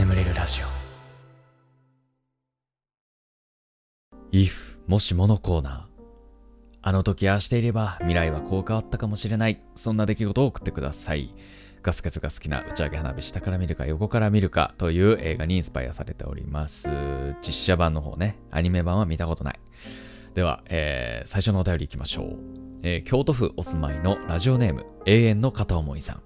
眠れるラジオ。If もしものコーナー。あの時ああしていれば未来はこう変わったかもしれない。そんな出来事を送ってください。ガスケツが好きな打ち上げ花火下から見るか横から見るか。という映画にインスパイアされております。実写版の方ね。アニメ版は見たことない。では、えー、最初のお便りいきましょう、えー、京都府お住まいのラジオネーム永遠の片思いさん。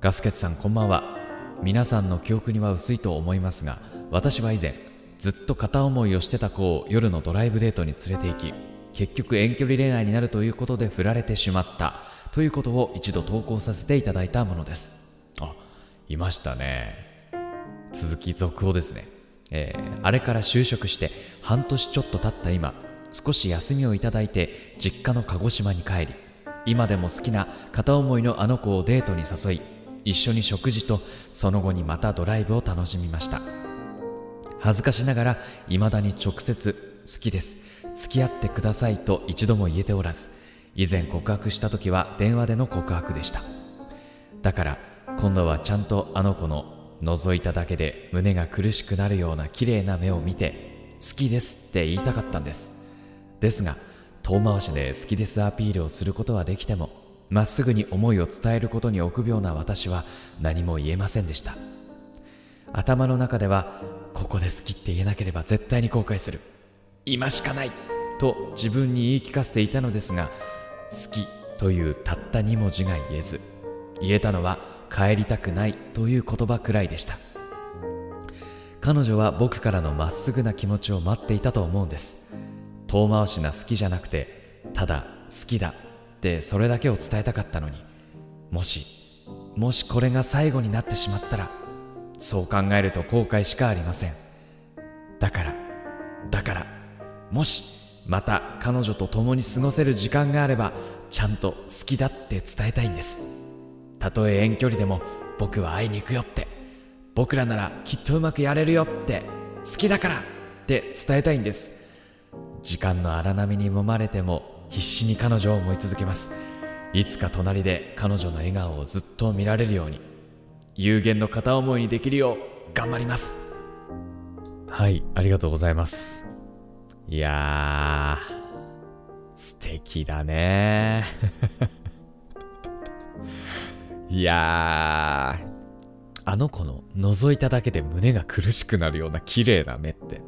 ガスケツさんこんばんは。皆さんの記憶には薄いと思いますが私は以前ずっと片思いをしてた子を夜のドライブデートに連れて行き結局遠距離恋愛になるということで振られてしまったということを一度投稿させていただいたものです。あいましたね。続き続報ですね、えー、あれから就職して半年ちょっと経った今少し休みをいただいて実家の鹿児島に帰り今でも好きな片思いのあの子をデートに誘い一緒に食事とその後にまたドライブを楽しみました。恥ずかしながら未だに直接好きです。付き合ってくださいと一度も言えておらず以前告白した時は電話での告白でした。だから今度はちゃんとあの子の覗いただけで胸が苦しくなるような綺麗な目を見て好きですって言いたかったんです。ですが遠回しで好きですアピールをすることはできてもまっすぐに思いを伝えることに臆病な私は何も言えませんでした。頭の中ではここで好きって言えなければ絶対に後悔する。今しかない。と自分に言い聞かせていたのですが好きというたった2文字が言えず言えたのは帰りたくないという言葉くらいでした。彼女は僕からのまっすぐな気持ちを待っていたと思うんです。遠回しな好きじゃなくてただ好きだ。ってそれだけを伝えたかったのにもしもしこれが最後になってしまったらそう考えると後悔しかありません。だからだからもしまた彼女と共に過ごせる時間があればちゃんと好きだって伝えたいんです。たとえ遠距離でも僕は会いに行くよって僕らならきっとうまくやれるよって好きだからって伝えたいんです。時間の荒波に揉まれても必死に彼女を思い続けます。いつか隣で彼女の笑顔をずっと見られるように有限の片思いにできるよう頑張ります。はいありがとうございます。いやー素敵だね。いやーあの子の覗いただけで胸が苦しくなるような綺麗な目って。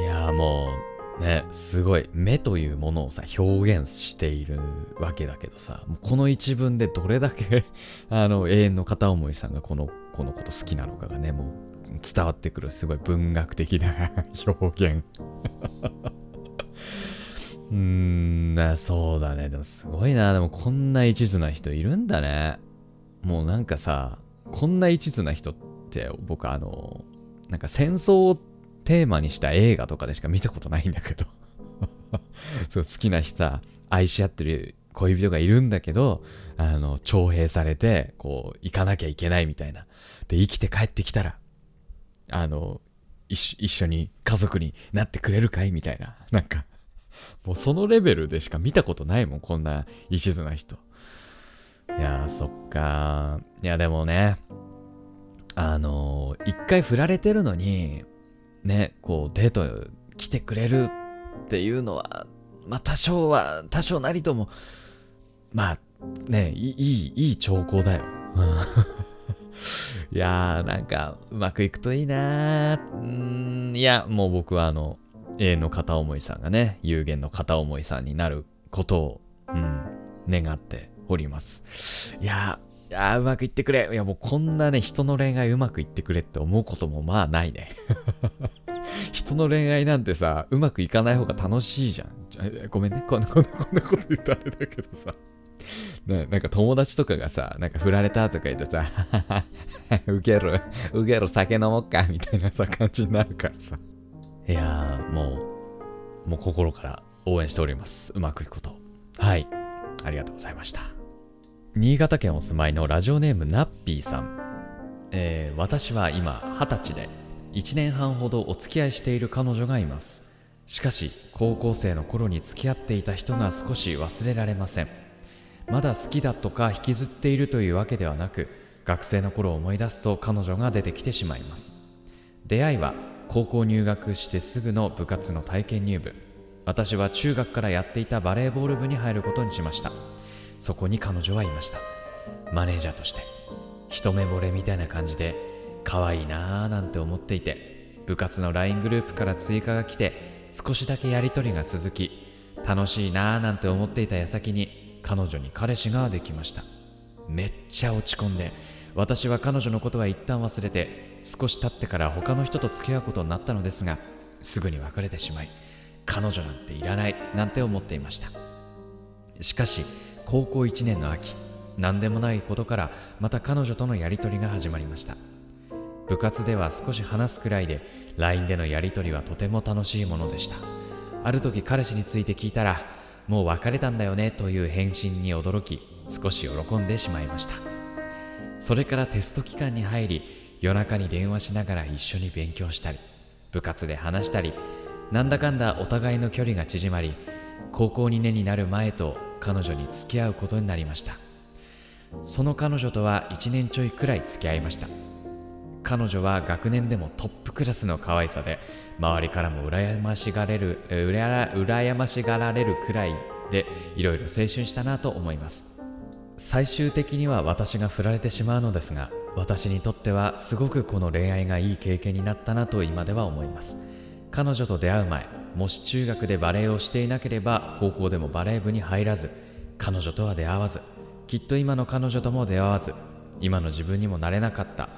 いやーもうね、すごい目というものをさ表現しているわけだけどさもうこの一文でどれだけ あの永遠の片思いさんがこのこのこと好きなのかがねもう伝わってくるすごい文学的な 表現。うーんそうだね。でもすごいな。でもこんな一途な人いるんだね。もうなんかさこんな一途な人って僕あのなんか戦争をテーマにした映画とかでしか見たことないんだけど。そう好きな人さ愛し合ってる恋人がいるんだけどあの徴兵されてこう行かなきゃいけないみたいな。で生きて帰ってきたらあの一緒に家族になってくれるかいみたいな。なんかもうそのレベルでしか見たことないもんこんな一途な人。いやーそっかいやでもねあの一回振られてるのにねこうデート来てくれるっていうのはまあ多少は多少なりともまあねいいいい兆候だよ。いやーなんかうまくいくといいなー。いやもう僕はあの永遠の片思いさんがね有限の片思いさんになることを、うん、願っております。いやいやうまくいってくれ。いや、もうこんなね、人の恋愛うまくいってくれって思うこともまあないね。人の恋愛なんてさ、うまくいかない方が楽しいじゃん。ごめんね。こんな、こんな、こんなこと言うとあれだけどさ。ね、なんか友達とかがさ、なんか振られたとか言ってさ、ウケる、ウケる、酒飲もっか、みたいなさ、感じになるからさ。いやー、もう、もう心から応援しております。うまくいくこと。はい。ありがとうございました。新潟県お住まいのラジオネームナッピーさん、えー、私は今二十歳で1年半ほどお付き合いしている彼女がいます。しかし高校生の頃に付き合っていた人が少し忘れられません。まだ好きだとか引きずっているというわけではなく学生の頃を思い出すと彼女が出てきてしまいます。出会いは高校入学してすぐの部活の体験入部。私は中学からやっていたバレーボール部に入ることにしました。そこに彼女はいました。マネージャーとして。一目惚れみたいな感じで可愛いなーなんて思っていて部活の LINE グループから追加が来て少しだけやり取りが続き楽しいなーなんて思っていた矢先に彼女に彼氏ができました。めっちゃ落ち込んで私は彼女のことは一旦忘れて少し経ってから他の人と付き合うことになったのですがすぐに別れてしまい彼女なんていらないなんて思っていました。しかし高校1年の秋何でもないことからまた彼女とのやり取りが始まりました。部活では少し話すくらいで LINE でのやり取りはとても楽しいものでした。ある時彼氏について聞いたらもう別れたんだよねという返信に驚き少し喜んでしまいました。それからテスト期間に入り夜中に電話しながら一緒に勉強したり部活で話したりなんだかんだお互いの距離が縮まり高校2年になる前と彼女に付き合うことになりました。その彼女とは1年ちょいくらい付き合いました。彼女は学年でもトップクラスの可愛さで周りからも羨ましがれるうら羨ましがられるくらいでいろいろ青春したなと思います。最終的には私が振られてしまうのですが私にとってはすごくこの恋愛がいい経験になったなと今では思います。彼女と出会う前もし中学でバレエをしていなければ高校でもバレー部に入らず彼女とは出会わずきっと今の彼女とも出会わず今の自分にもなれなかった。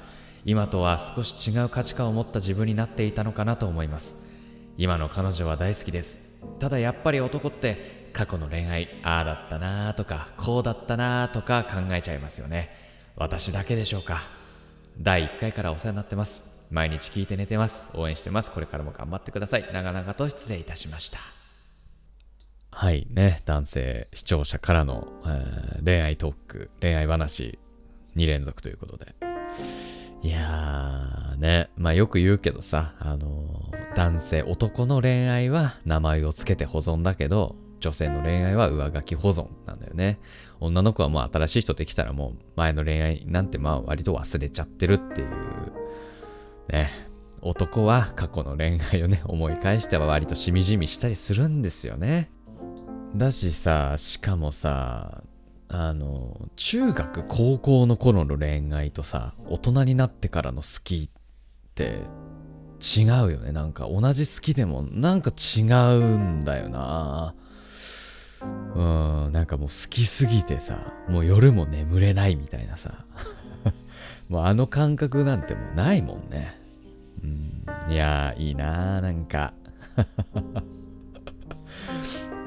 今とは少し違う価値観を持った自分になっていたのかなと思います。今の彼女は大好きです。ただやっぱり男って過去の恋愛ああだったなーとかこうだったなーとか考えちゃいますよね。私だけでしょうか。第1回からお世話になってます。毎日聞いて寝てます。応援してます。これからも頑張ってください。長々と失礼いたしました。はいね。男性視聴者からの、えー、恋愛トーク恋愛話2連続ということで。いやーね、まあよく言うけどさ、あのー、男性、男の恋愛は名前を付けて保存だけど、女性の恋愛は上書き保存なんだよね。女の子はもう新しい人できたらもう前の恋愛なんてまあ割と忘れちゃってるっていう。ね。男は過去の恋愛をね、思い返しては割としみじみしたりするんですよね。だしさ、しかもさ、あの、中学、高校の頃の恋愛とさ、大人になってからの好きって違うよね。なんか同じ好きでもなんか違うんだよな。うん、なんかもう好きすぎてさ、もう夜も眠れないみたいなさ。もうあの感覚なんてもうないもんね。うん、いやいいななんか。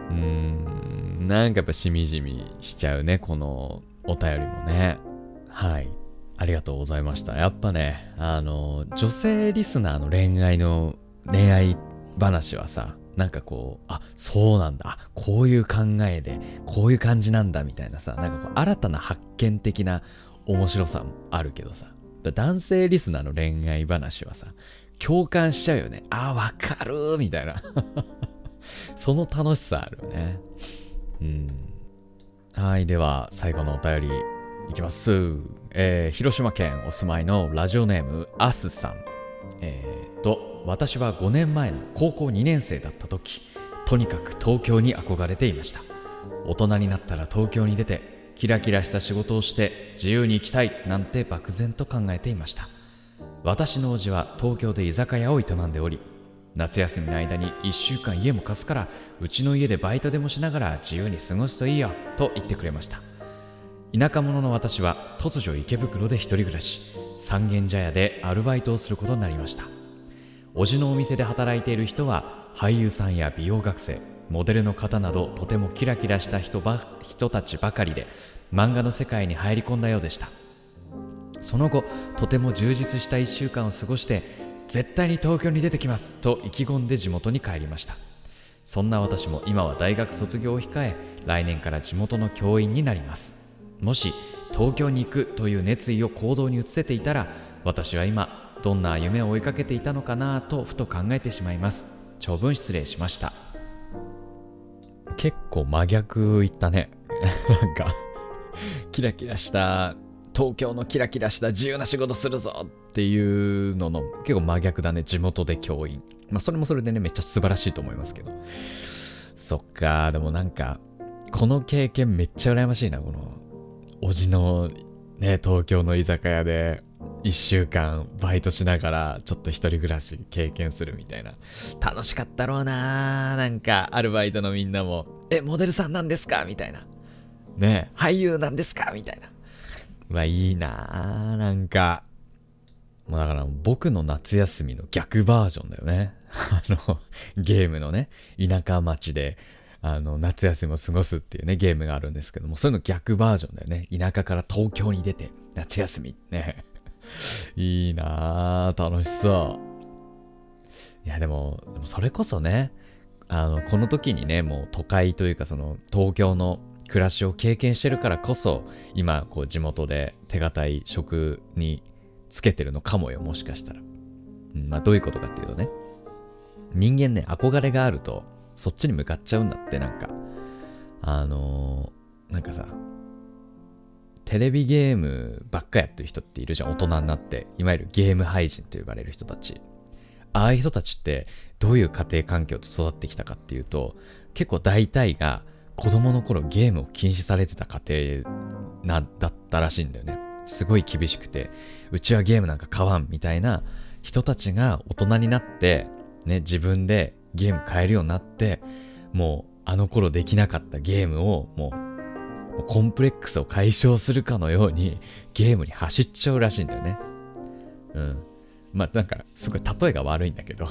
うん、なんかやっぱしみじみしちゃうね、このお便りもね。はい。ありがとうございました。やっぱね、あの、女性リスナーの恋愛の、恋愛話はさ、なんかこう、あ、そうなんだ。こういう考えで、こういう感じなんだ、みたいなさ、なんかこう、新たな発見的な面白さもあるけどさ、男性リスナーの恋愛話はさ、共感しちゃうよね。あ、わかるみたいな。その楽しさあるよね。うん。はい。では、最後のお便りいきます。えー、広島県お住まいのラジオネーム、アスさん。えー、と、私は5年前の高校2年生だった時、とにかく東京に憧れていました。大人になったら東京に出て、キラキラした仕事をして自由に生きたいなんて漠然と考えていました。私の叔父は東京で居酒屋を営んでおり、夏休みの間に1週間家も貸すからうちの家でバイトでもしながら自由に過ごすといいよと言ってくれました。田舎者の私は突如池袋で一人暮らし三軒茶屋でアルバイトをすることになりました。叔父のお店で働いている人は俳優さんや美容学生モデルの方などとてもキラキラした人ば人たちばかりで漫画の世界に入り込んだようでした。その後とても充実した1週間を過ごして絶対に東京に出てきます。と意気込んで地元に帰りました。そんな私も今は大学卒業を控え来年から地元の教員になります。もし東京に行くという熱意を行動に移せていたら私は今どんな夢を追いかけていたのかなとふと考えてしまいます。長文失礼しました。結構真逆言ったね。なんかキラキラした東京のキラキラした自由な仕事するぞっていうのの結構真逆だね。地元で教員。まあそれもそれでね、めっちゃ素晴らしいと思いますけど。そっか、でもなんか、この経験めっちゃ羨ましいな、この、おじのね、東京の居酒屋で一週間バイトしながらちょっと一人暮らし経験するみたいな。楽しかったろうななんかアルバイトのみんなも、え、モデルさんなんですか？みたいな。ね俳優なんですか？みたいな。まあいいななんか。もうだから僕の夏休みの逆バージョンだよね。あの、ゲームのね、田舎町で、あの、夏休みを過ごすっていうね、ゲームがあるんですけども、そういうの逆バージョンだよね。田舎から東京に出て、夏休み。ね。いいなぁ、楽しそう。いや、でも、でもそれこそね、あの、この時にね、もう都会というか、その、東京の暮らしを経験してるからこそ、今、こう、地元で手堅い食につけてるのかもよ、もしかしたら。うん、まあ、どういうことかっていうとね、人間ね、憧れがあると、そっちに向かっちゃうんだって、なんか。あのー、なんかさ、テレビゲームばっかやってる人っているじゃん、大人になって。いわゆるゲーム廃人と呼ばれる人たち。ああいう人たちってどういう家庭環境と育ってきたかっていうと、結構大体が子供の頃ゲームを禁止されてた家庭な、だったらしいんだよね。すごい厳しくて、うちはゲームなんか買わんみたいな人たちが大人になって、ね、自分でゲーム買えるようになって、もうあの頃できなかったゲームをもうコンプレックスを解消するかのようにゲームに走っちゃうらしいんだよね。うん。まあなんかすごい例えが悪いんだけど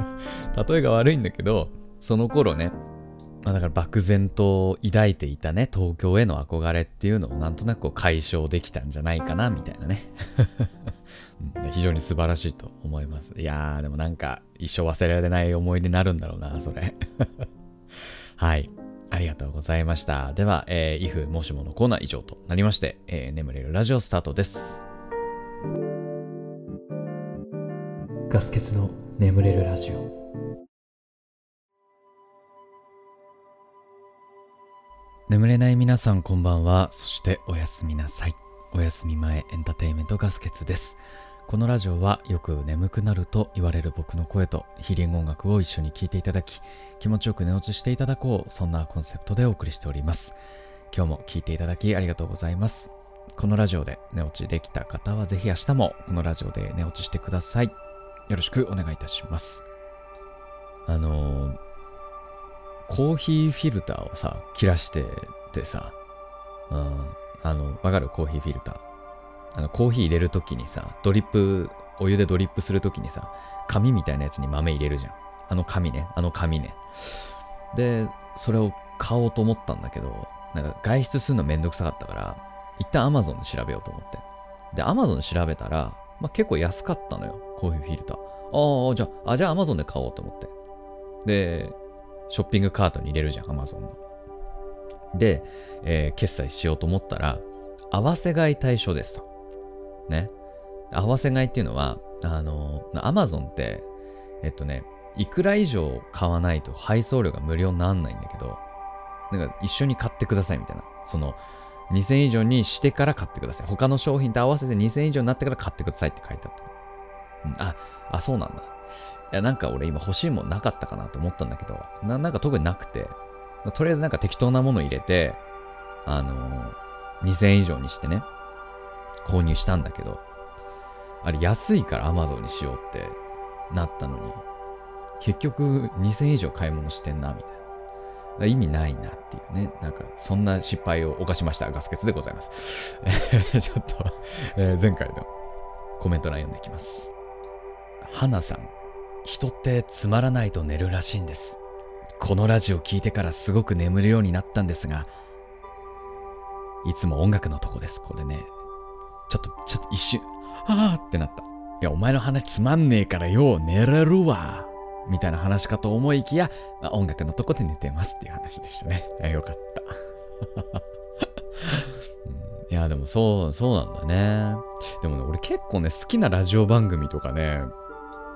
例えが悪いんだけど、その頃ね、まあだから漠然と抱いていたね、東京への憧れっていうのをなんとなく解消できたんじゃないかな、みたいなね。非常に素晴らしいと思います。いやー、でもなんか一生忘れられない思い出になるんだろうな、それ。はい。ありがとうございました。では、えー、if もしものコーナー以上となりまして、えー、眠れるラジオスタートです。ガス欠の眠れるラジオ。眠れない皆さんこんばんは。そしておやすみなさい。おやすみ前エンターテインメントガス欠です。このラジオはよく眠くなると言われる僕の声とヒーリング音楽を一緒に聴いていただき、気持ちよく寝落ちしていただこう、そんなコンセプトでお送りしております。今日も聴いていただきありがとうございます。このラジオで寝落ちできた方はぜひ明日もこのラジオで寝落ちしてください。よろしくお願いいたします。あのーコーヒーフィルターをさ、切らしててさ、うん、あの、わかる？コーヒーフィルター。あの、コーヒー入れるときにさ、ドリップ、お湯でドリップするときにさ、紙みたいなやつに豆入れるじゃん。あの紙ね、あの紙ね。で、それを買おうと思ったんだけど、なんか外出するのめんどくさかったから、一旦 Amazon で調べようと思って。で、Amazon で調べたら、まあ、結構安かったのよ、コーヒーフィルター。ああ、じゃあ、あ、じゃあ Amazon で買おうと思って。で、ショッピングカートに入れるじゃん、Amazon の。で、えー、決済しようと思ったら、合わせ買い対象ですと。ね。合わせ買いっていうのは、あの、Amazon って、えっとね、いくら以上買わないと配送料が無料になんないんだけど、なんか一緒に買ってくださいみたいな。その、2000以上にしてから買ってください。他の商品と合わせて2000以上になってから買ってくださいって書いてあった。うん、あ、あ、そうなんだ。いや、なんか俺今欲しいもんなかったかなと思ったんだけど、ななんか特になくて、とりあえずなんか適当なもの入れて、あのー、2000円以上にしてね、購入したんだけど、あれ安いから Amazon にしようってなったのに、結局2000円以上買い物してんな、みたいな。意味ないなっていうね。なんか、そんな失敗を犯しました。ガス欠でございます。ちょっと、え、前回のコメント欄読んでいきます。花さん。人ってつまらないと寝るらしいんです。このラジオ聞いてからすごく眠るようになったんですが、いつも音楽のとこです、これね。ちょっと、ちょっと一瞬、あーってなった。いや、お前の話つまんねえからよう寝れるわ。みたいな話かと思いきや、音楽のとこで寝てますっていう話でしたね。いよかった。いや、でもそう、そうなんだね。でもね、俺結構ね、好きなラジオ番組とかね、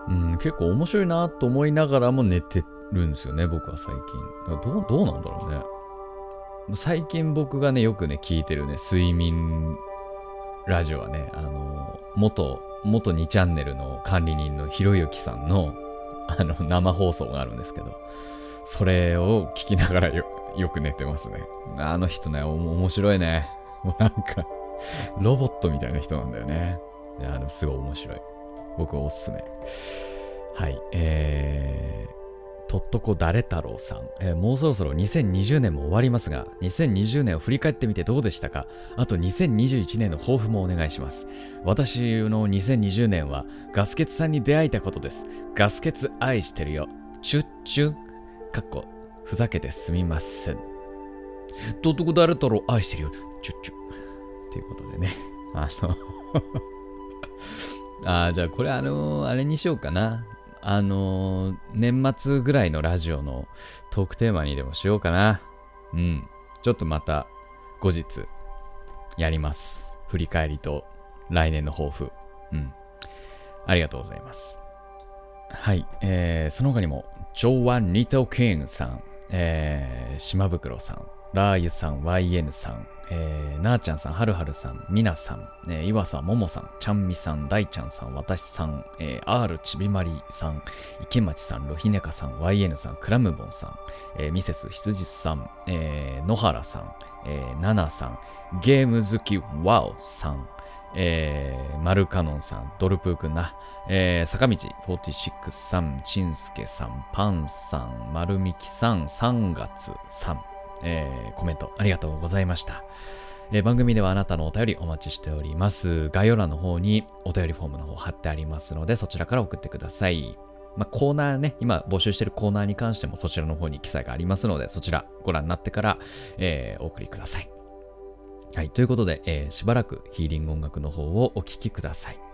うん、結構面白いなと思いながらも寝てるんですよね、僕は最近。どう、どうなんだろうね。最近僕がね、よくね、聞いてるね、睡眠ラジオはね、あの、元、元2チャンネルの管理人のひろゆきさんの、あの、生放送があるんですけど、それを聞きながらよ、よく寝てますね。あの人ね、面白いね。もうなんか、ロボットみたいな人なんだよね。いや、でもすごい面白い。僕はおすすめ。はい。えー、とっとこ誰太郎さん、えー、もうそろそろ2020年も終わりますが、2020年を振り返ってみてどうでしたか？あと2021年の抱負もお願いします。私の2020年はガスケツさんに出会えたことです。ガスケツ愛してるよ。チュッチュンかっこ、ふざけてすみません。とっとこ誰太郎愛してるよ。チュッチュンということでね。あのああじゃあこれあのー、あれにしようかな。あのー、年末ぐらいのラジオのトークテーマにでもしようかな。うん。ちょっとまた後日やります。振り返りと来年の抱負。うん。ありがとうございます。はい。えー、その他にも、ジョーワン・リト・キングさん、えー、島袋さん、ラーユさん、YN さん、えー、なーちゃんさん、はるはるさん、みなさん、えー、岩佐ももさん、ちゃんみさん、大ちゃんさん、私さん、えー、R ちびまりさん、池町さん、ロヒネカさん、YN さん、クラムボンさん、えー、ミセス羊さん、えー、野原さん、えー、ナナさん、ゲーム好きワオさん、えー、マルカノンさん、ドルプーくんな、えー、坂道46さん、しんすけさん、パンさん、丸みきさん、3月さん、えー、コメントありがとうございました。えー、番組ではあなたのお便りお待ちしております。概要欄の方にお便りフォームの方貼ってありますので、そちらから送ってください。まあ、コーナーね、今募集してるコーナーに関してもそちらの方に記載がありますので、そちらご覧になってから、えー、お送りください。はい、ということで、えー、しばらくヒーリング音楽の方をお聴きください。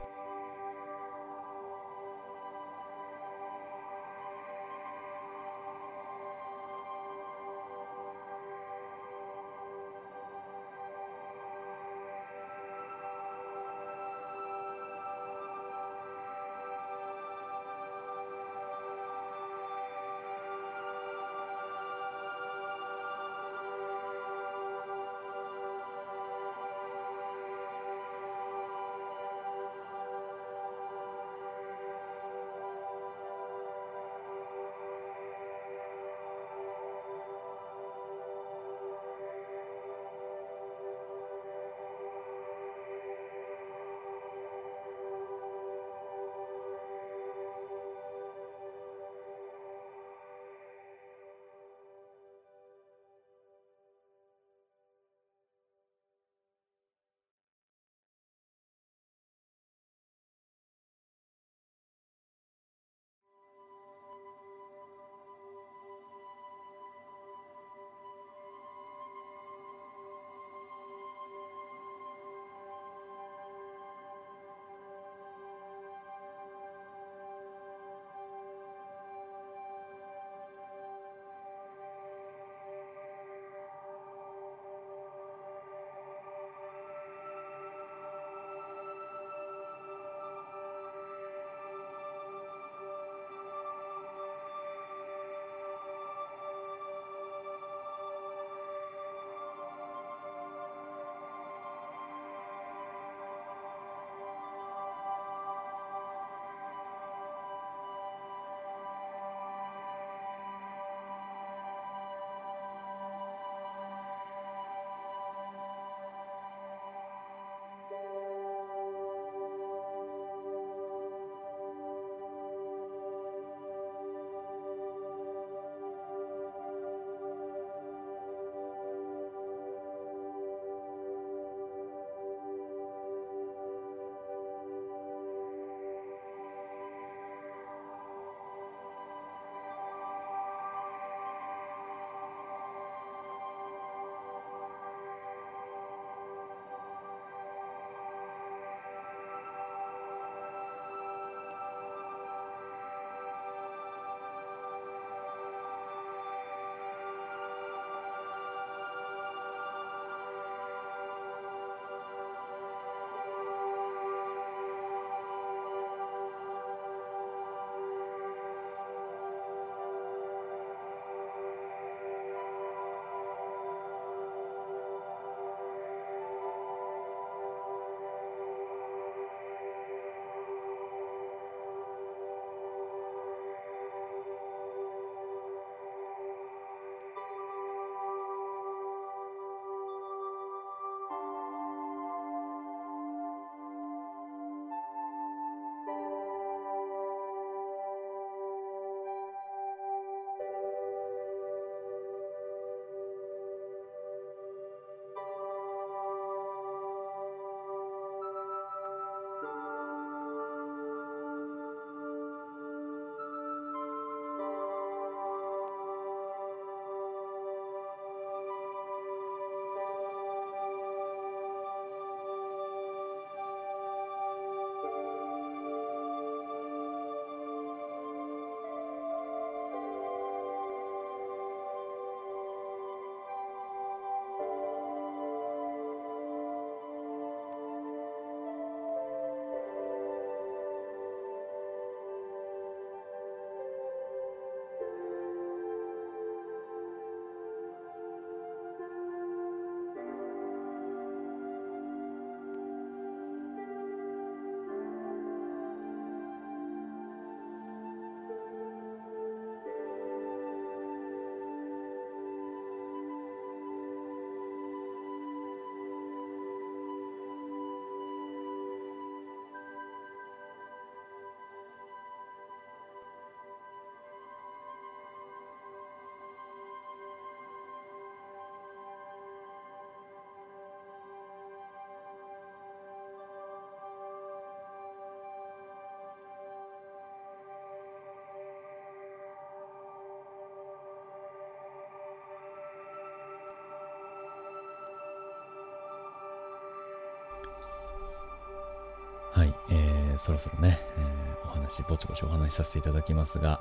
はい、えー、そろそろね、えー、お話、ぼちぼちお話しさせていただきますが、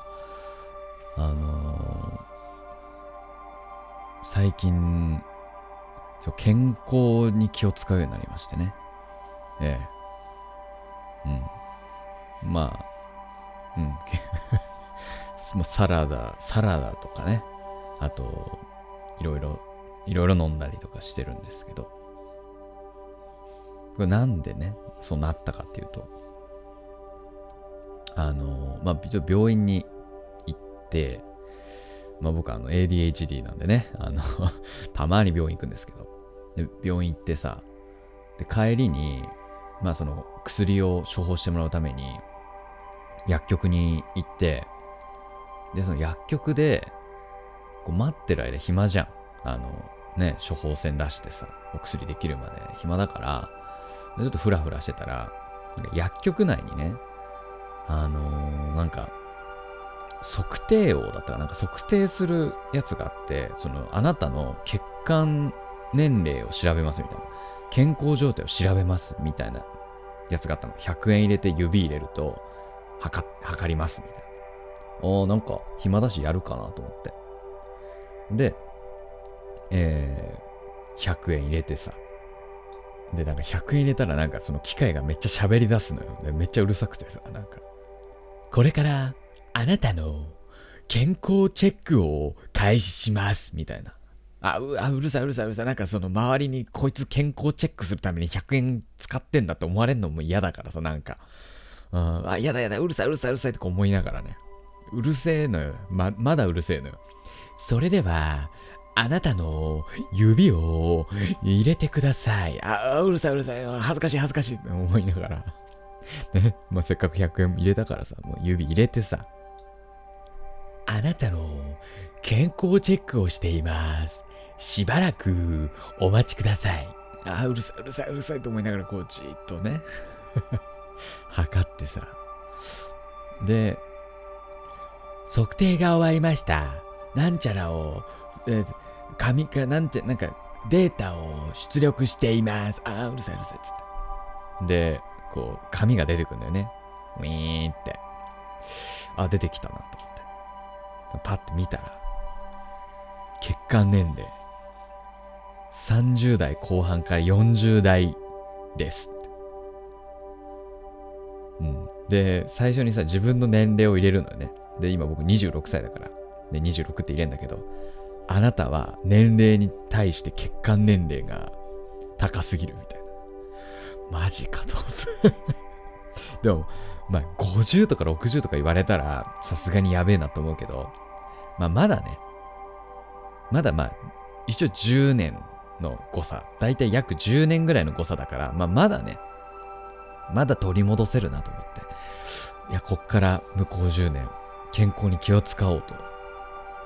あのー、最近、ちょ健康に気を使うようになりましてね。ええうん。まあ、うん。もうサラダ、サラダとかね。あと、いろいろ、いろいろ飲んだりとかしてるんですけど。これなんでね、そうなったかっていうと、あの、まあ、病院に行って、まあ僕あの ADHD なんでね、あの たまに病院行くんですけど、で病院行ってさ、で、帰りに、まあその薬を処方してもらうために、薬局に行って、で、その薬局で、こう待ってる間暇じゃん。あの、ね、処方箋出してさ、お薬できるまで暇だから、ちょっとフラフラしてたら、薬局内にね、あのー、なんか、測定王だったらな？んか測定するやつがあって、その、あなたの血管年齢を調べますみたいな。健康状態を調べますみたいなやつがあったの。100円入れて指入れると、測、測りますみたいな。おー、なんか暇だしやるかなと思って。で、えー、100円入れてさ。で、なんか100円入れたらなんかその機械がめっちゃ喋り出すのよ。でめっちゃうるさくてさ、なんか。これからあなたの健康チェックを開始しますみたいな。あ、うあうるさいうるさいうるさい。なんかその周りにこいつ健康チェックするために100円使ってんだって思われるのも嫌だからさ、なんか。うん、あ、嫌だ嫌だ、うるさいうるさいうるさいって思いながらね。うるせえのよ。ま、まだうるせえのよ。それでは、あなたの指を入れてください。あ、うるさいうるさい。恥ずかしい恥ずかしいって思いながら。ね。まあ、せっかく100円入れたからさ、もう指入れてさ。あなたの健康チェックをしています。しばらくお待ちください。あ、うるさいうるさいうるさいと思いながらこうじっとね 測ってさ。で、測定が終わりました。なんちゃらを、えー、紙か、なんちゃ、なんか、データを出力しています。ああ、うるさいうるさいっつって。で、こう、紙が出てくるんだよね。ウィーンって。あ、出てきたなと思って。パッて見たら、血管年齢、30代後半から40代です。うん。で、最初にさ、自分の年齢を入れるのよね。で、今僕26歳だから。で、26って入れんだけど、あなたは年齢に対して血管年齢が高すぎるみたいな。マジかと思って でも、まあ、50とか60とか言われたら、さすがにやべえなと思うけど、まあ、まだね、まだまあ、一応10年の誤差、だいたい約10年ぐらいの誤差だから、まあ、まだね、まだ取り戻せるなと思って。いや、こっから向こう10年、健康に気を使おうと。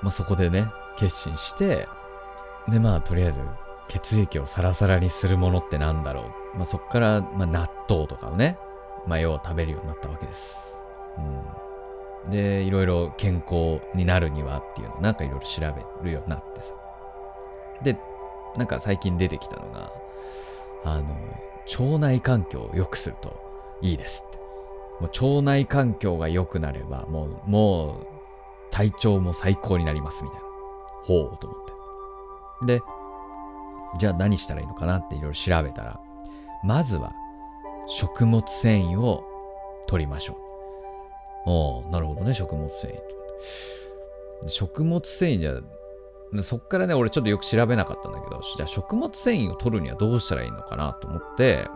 まあ、そこでね、決心して、で、まあ、とりあえず、血液をサラサラにするものってなんだろう。まあ、そっから、まあ、納豆とかをね、まあ、要食べるようになったわけです。うん。で、いろいろ健康になるにはっていうのをなんかいろいろ調べるようになってさ。で、なんか最近出てきたのが、あの、腸内環境を良くするといいですって。もう腸内環境が良くなれば、もう、もう、体調も最高になりますみたいな。ほうと思って。で、じゃあ何したらいいのかなっていろいろ調べたら、まずは食物繊維を取りましょう。おなるほどね、食物繊維。食物繊維じゃ、そっからね、俺ちょっとよく調べなかったんだけど、じゃあ食物繊維を取るにはどうしたらいいのかなと思って、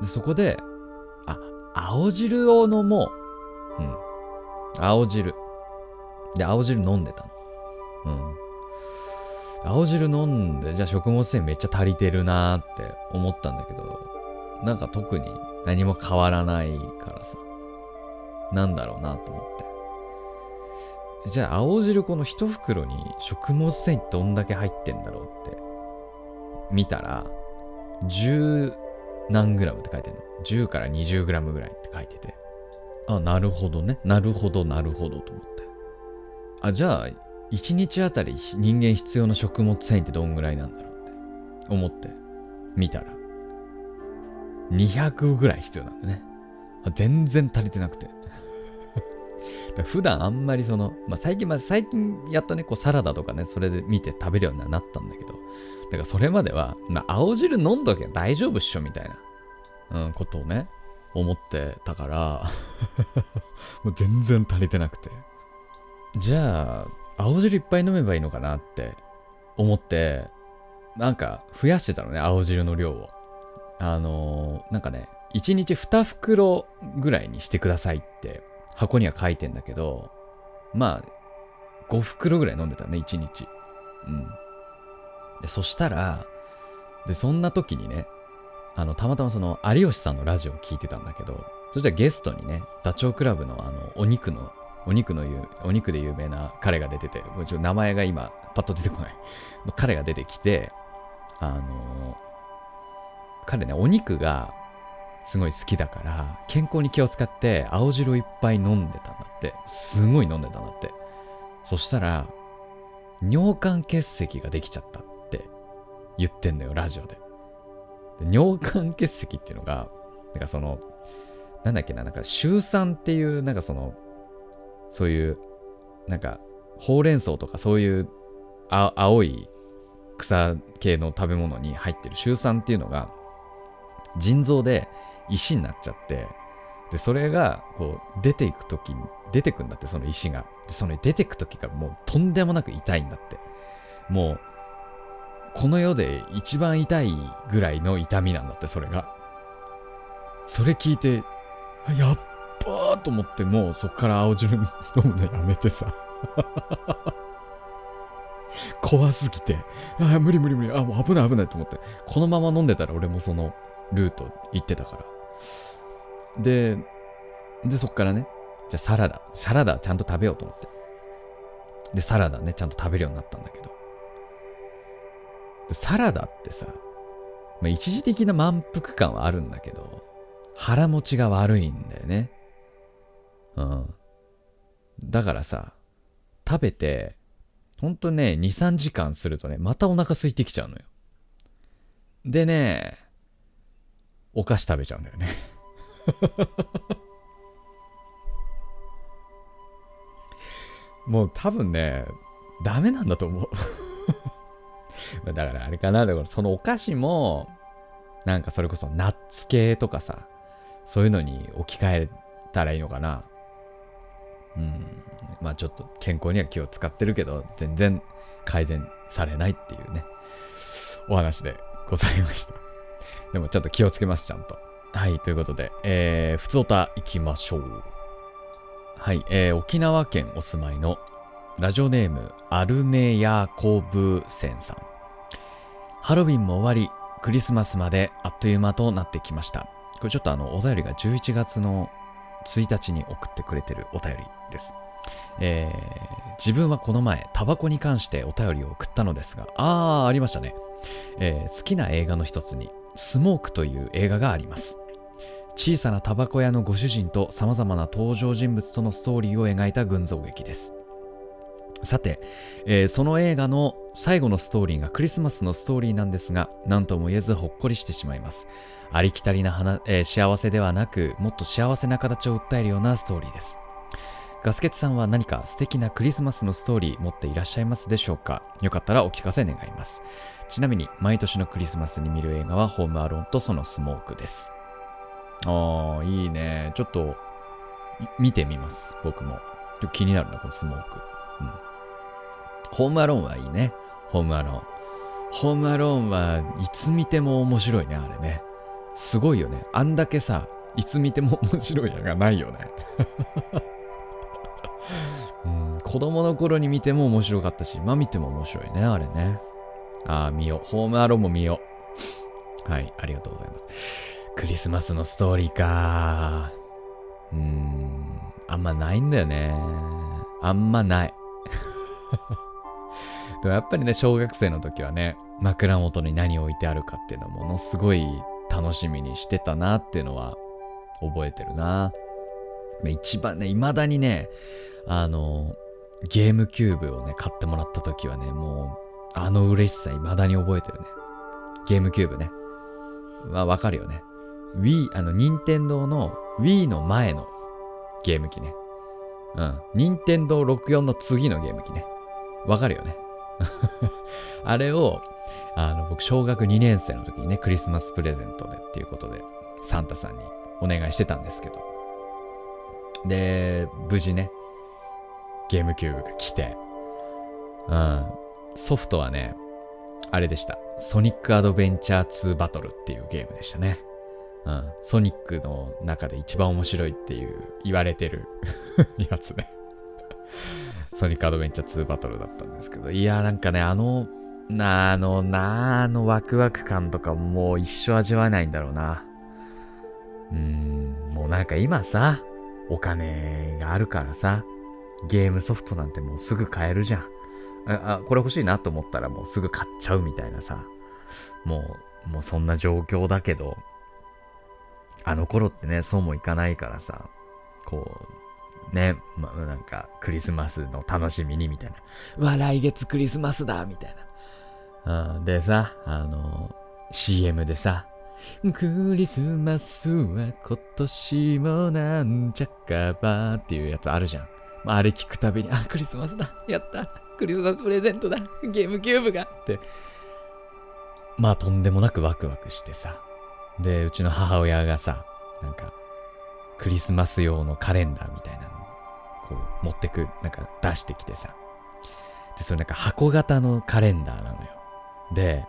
でそこで、あ、青汁を飲もう。うん。青汁。で、青汁飲んでたの。うん。青汁飲んで、じゃあ食物繊維めっちゃ足りてるなって思ったんだけど、なんか特に何も変わらないからさ、なんだろうなと思って。じゃあ青汁この一袋に食物繊維どんだけ入ってんだろうって見たら、10何グラムって書いてんの ?10 から20グラムぐらいって書いてて。あ、なるほどね。なるほど、なるほどと思って。あ、じゃあ、1日あたり人間必要な食物繊維ってどんぐらいなんだろうって思って見たら200ぐらい必要なんだね。全然足りてなくて。普段あんまりその、まあ、最近、まあ、最近やっとね、こうサラダとかね、それで見て食べるようになったんだけど、だからそれまでは、まあ、青汁飲んどけば大丈夫っしょみたいな、うん、ことをね、思ってたから もう全然足りてなくて。じゃあ、青汁いっぱい飲めばいいのかなって思って、なんか増やしてたのね、青汁の量を。あのー、なんかね、1日2袋ぐらいにしてくださいって箱には書いてんだけど、まあ、5袋ぐらい飲んでたね、1日。うん。で、そしたら、で、そんな時にね、あの、たまたまその、有吉さんのラジオを聞いてたんだけど、そしたらゲストにね、ダチョウ倶楽部のあの、お肉の、お肉のお肉で有名な彼が出てて、ちょ名前が今、パッと出てこない。彼が出てきて、あの彼ね、お肉がすごい好きだから、健康に気を使って青汁をいっぱい飲んでたんだって。すごい飲んでたんだって。そしたら、尿管結石ができちゃったって言ってんのよ、ラジオで。で尿管結石っていうのが、なんかその、なんだっけな、なんか、シュウ酸っていう、なんかその、そういう、なんか、ほうれん草とかそういう青い草系の食べ物に入ってるシュウ酸っていうのが、腎臓で石になっちゃって、で、それが、こう、出ていくときに、出てくんだって、その石が。で、その出てくときがもうとんでもなく痛いんだって。もう、この世で一番痛いぐらいの痛みなんだって、それが。それ聞いて、やっばーと思って、もうそっから青汁飲むのやめてさ。怖すぎて、ああ、無理無理無理、あ、もう危ない危ないと思って、このまま飲んでたら俺もそのルート行ってたから。で、で、そっからね、じゃあサラダ。サラダちゃんと食べようと思って。で、サラダね、ちゃんと食べるようになったんだけど。サラダってさ、まあ、一時的な満腹感はあるんだけど、腹持ちが悪いんだよね。うん。だからさ、食べて、ほんとね、2、3時間するとね、またお腹空いてきちゃうのよ。でね、お菓子食べちゃうんだよね もう多分ね、ダメなんだと思う だからあれかな、だからそのお菓子も、なんかそれこそナッツ系とかさ、そういうのに置き換えたらいいのかな。うん。まあちょっと健康には気を使ってるけど、全然改善されないっていうね、お話でございました。でもちょっと気をつけます、ちゃんと。はい、ということで、えー、ふつおた行きましょう。はい、えー、沖縄県お住まいのラジオネームアルネヤコブセンさん。ハロウィンも終わり、クリスマスまであっという間となってきました。これちょっとあの、お便りが11月の1日に送ってくれてるお便りです。えー、自分はこの前、タバコに関してお便りを送ったのですが、あー、ありましたね。えー、好きな映画の一つに、スモークという映画があります。小さなタバコ屋のご主人と様々な登場人物とのストーリーを描いた群像劇です。さて、えー、その映画の最後のストーリーがクリスマスのストーリーなんですが、何とも言えずほっこりしてしまいます。ありきたりなえー、幸せではなく、もっと幸せな形を訴えるようなストーリーです。ガスケツさんは何か素敵なクリスマスのストーリー持っていらっしゃいますでしょうか？よかったらお聞かせ願います。ちなみに、毎年のクリスマスに見る映画はホームアローンとそのスモークです。ああ、いいね。ちょっと、見てみます。僕も。気になるな、このスモーク。ホームアローンはいいね。ホームアローン。ホームアローンはいつ見ても面白いね、あれね。すごいよね。あんだけさ、いつ見ても面白い映画ないよね。うん、子供の頃に見ても面白かったし、今見ても面白いね、あれね。ああ、見よう。ホームアローンも見よう。はい、ありがとうございます。クリスマスのストーリーか。うーん、あんまないんだよね。あんまない。でもやっぱりね、小学生の時はね、枕元に何置いてあるかっていうのをものすごい楽しみにしてたなっていうのは覚えてるな。一番ね、未だにね、あの、ゲームキューブをね、買ってもらった時はね、もう、あの嬉しさ未だに覚えてるね。ゲームキューブね。まあ、わかるよね。Wii、あの、任天堂の Wii の前のゲーム機ね。うん。任天堂64の次のゲーム機ね。わかるよね。あれを、あの、僕、小学2年生の時にね、クリスマスプレゼントでっていうことで、サンタさんにお願いしてたんですけど。で、無事ね、ゲームキューブが来て、うん。ソフトはね、あれでした。ソニックアドベンチャー2バトルっていうゲームでしたね。うん。ソニックの中で一番面白いっていう言われてる やつねソニックアドベンチャー2バトルだったんですけど、いや、なんかね、あの、なあの、なあのワクワク感とかもう一生味わえないんだろうな。うん、もうなんか今さ、お金があるからさ、ゲームソフトなんてもうすぐ買えるじゃん。あ、あこれ欲しいなと思ったらもうすぐ買っちゃうみたいなさ。もう、もうそんな状況だけど、あの頃ってね、そうもいかないからさ、こう、ね、ま、なんか、クリスマスの楽しみにみたいな。うわ、来月クリスマスだみたいな。でさ、あの、CM でさ、クリスマスは今年もなんちゃかばっていうやつあるじゃん。まあ、あれ聞くたびに、あ、クリスマスだやったクリスマスプレゼントだゲームキューブがって、まあとんでもなくワクワクしてさ。で、うちの母親がさ、なんか、クリスマス用のカレンダーみたいなのこう持ってく、なんか出してきてさ。で、それなんか箱型のカレンダーなのよ。で、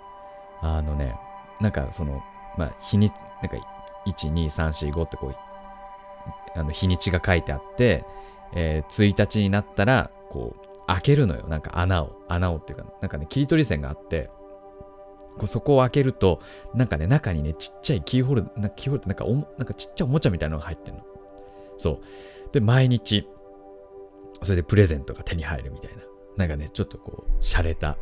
あのね、なんかその、まあ日に、なんか1、2、3、4、5ってこう、あの日にちが書いてあって、えー、1日になったら、こう、開けるのよ。なんか穴を。穴をっていうか、なんかね、切り取り線があって、こうそこを開けると、なんかね、中にね、ちっちゃいキーホルダー、なキーホルダー、なんかおなんかちっちゃいおもちゃみたいなのが入ってんの。そう。で、毎日、それでプレゼントが手に入るみたいな。なんかね、ちょっとこう、洒落た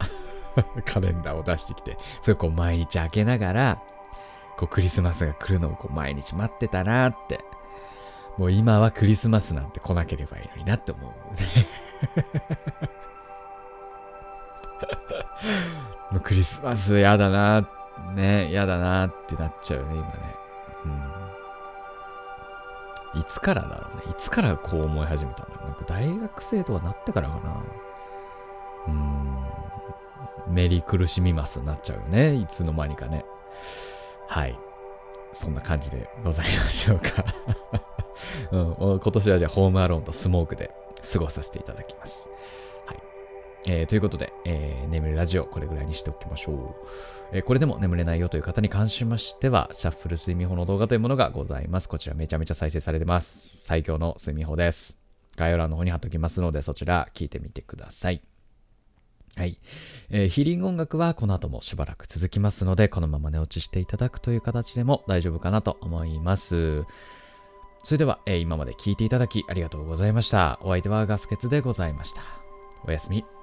カレンダーを出してきて、それをこう毎日開けながら、こうクリスマスが来るのをこう毎日待ってたなって。もう今はクリスマスなんて来なければいいのになって思うね。もうクリスマスやだな、ね、やだなってなっちゃうね、今ね。うん。いつからだろうね。いつからこう思い始めたんだろうね。大学生とかなってからかな。うん。メリ苦しみますになっちゃうよね。いつの間にかね。はい。そんな感じでございましょうか うん。今年はじゃあホームアローンとスモークで過ごさせていただきます。えー、ということで、えー、眠るラジオ、これぐらいにしておきましょう。えー、これでも眠れないよという方に関しましては、シャッフル睡眠法の動画というものがございます。こちらめちゃめちゃ再生されてます。最強の睡眠法です。概要欄の方に貼っておきますので、そちら聞いてみてください。はい。えー、ヒーリング音楽はこの後もしばらく続きますので、このまま寝落ちしていただくという形でも大丈夫かなと思います。それでは、えー、今まで聞いていただきありがとうございました。お相手はガスケツでございました。おやすみ。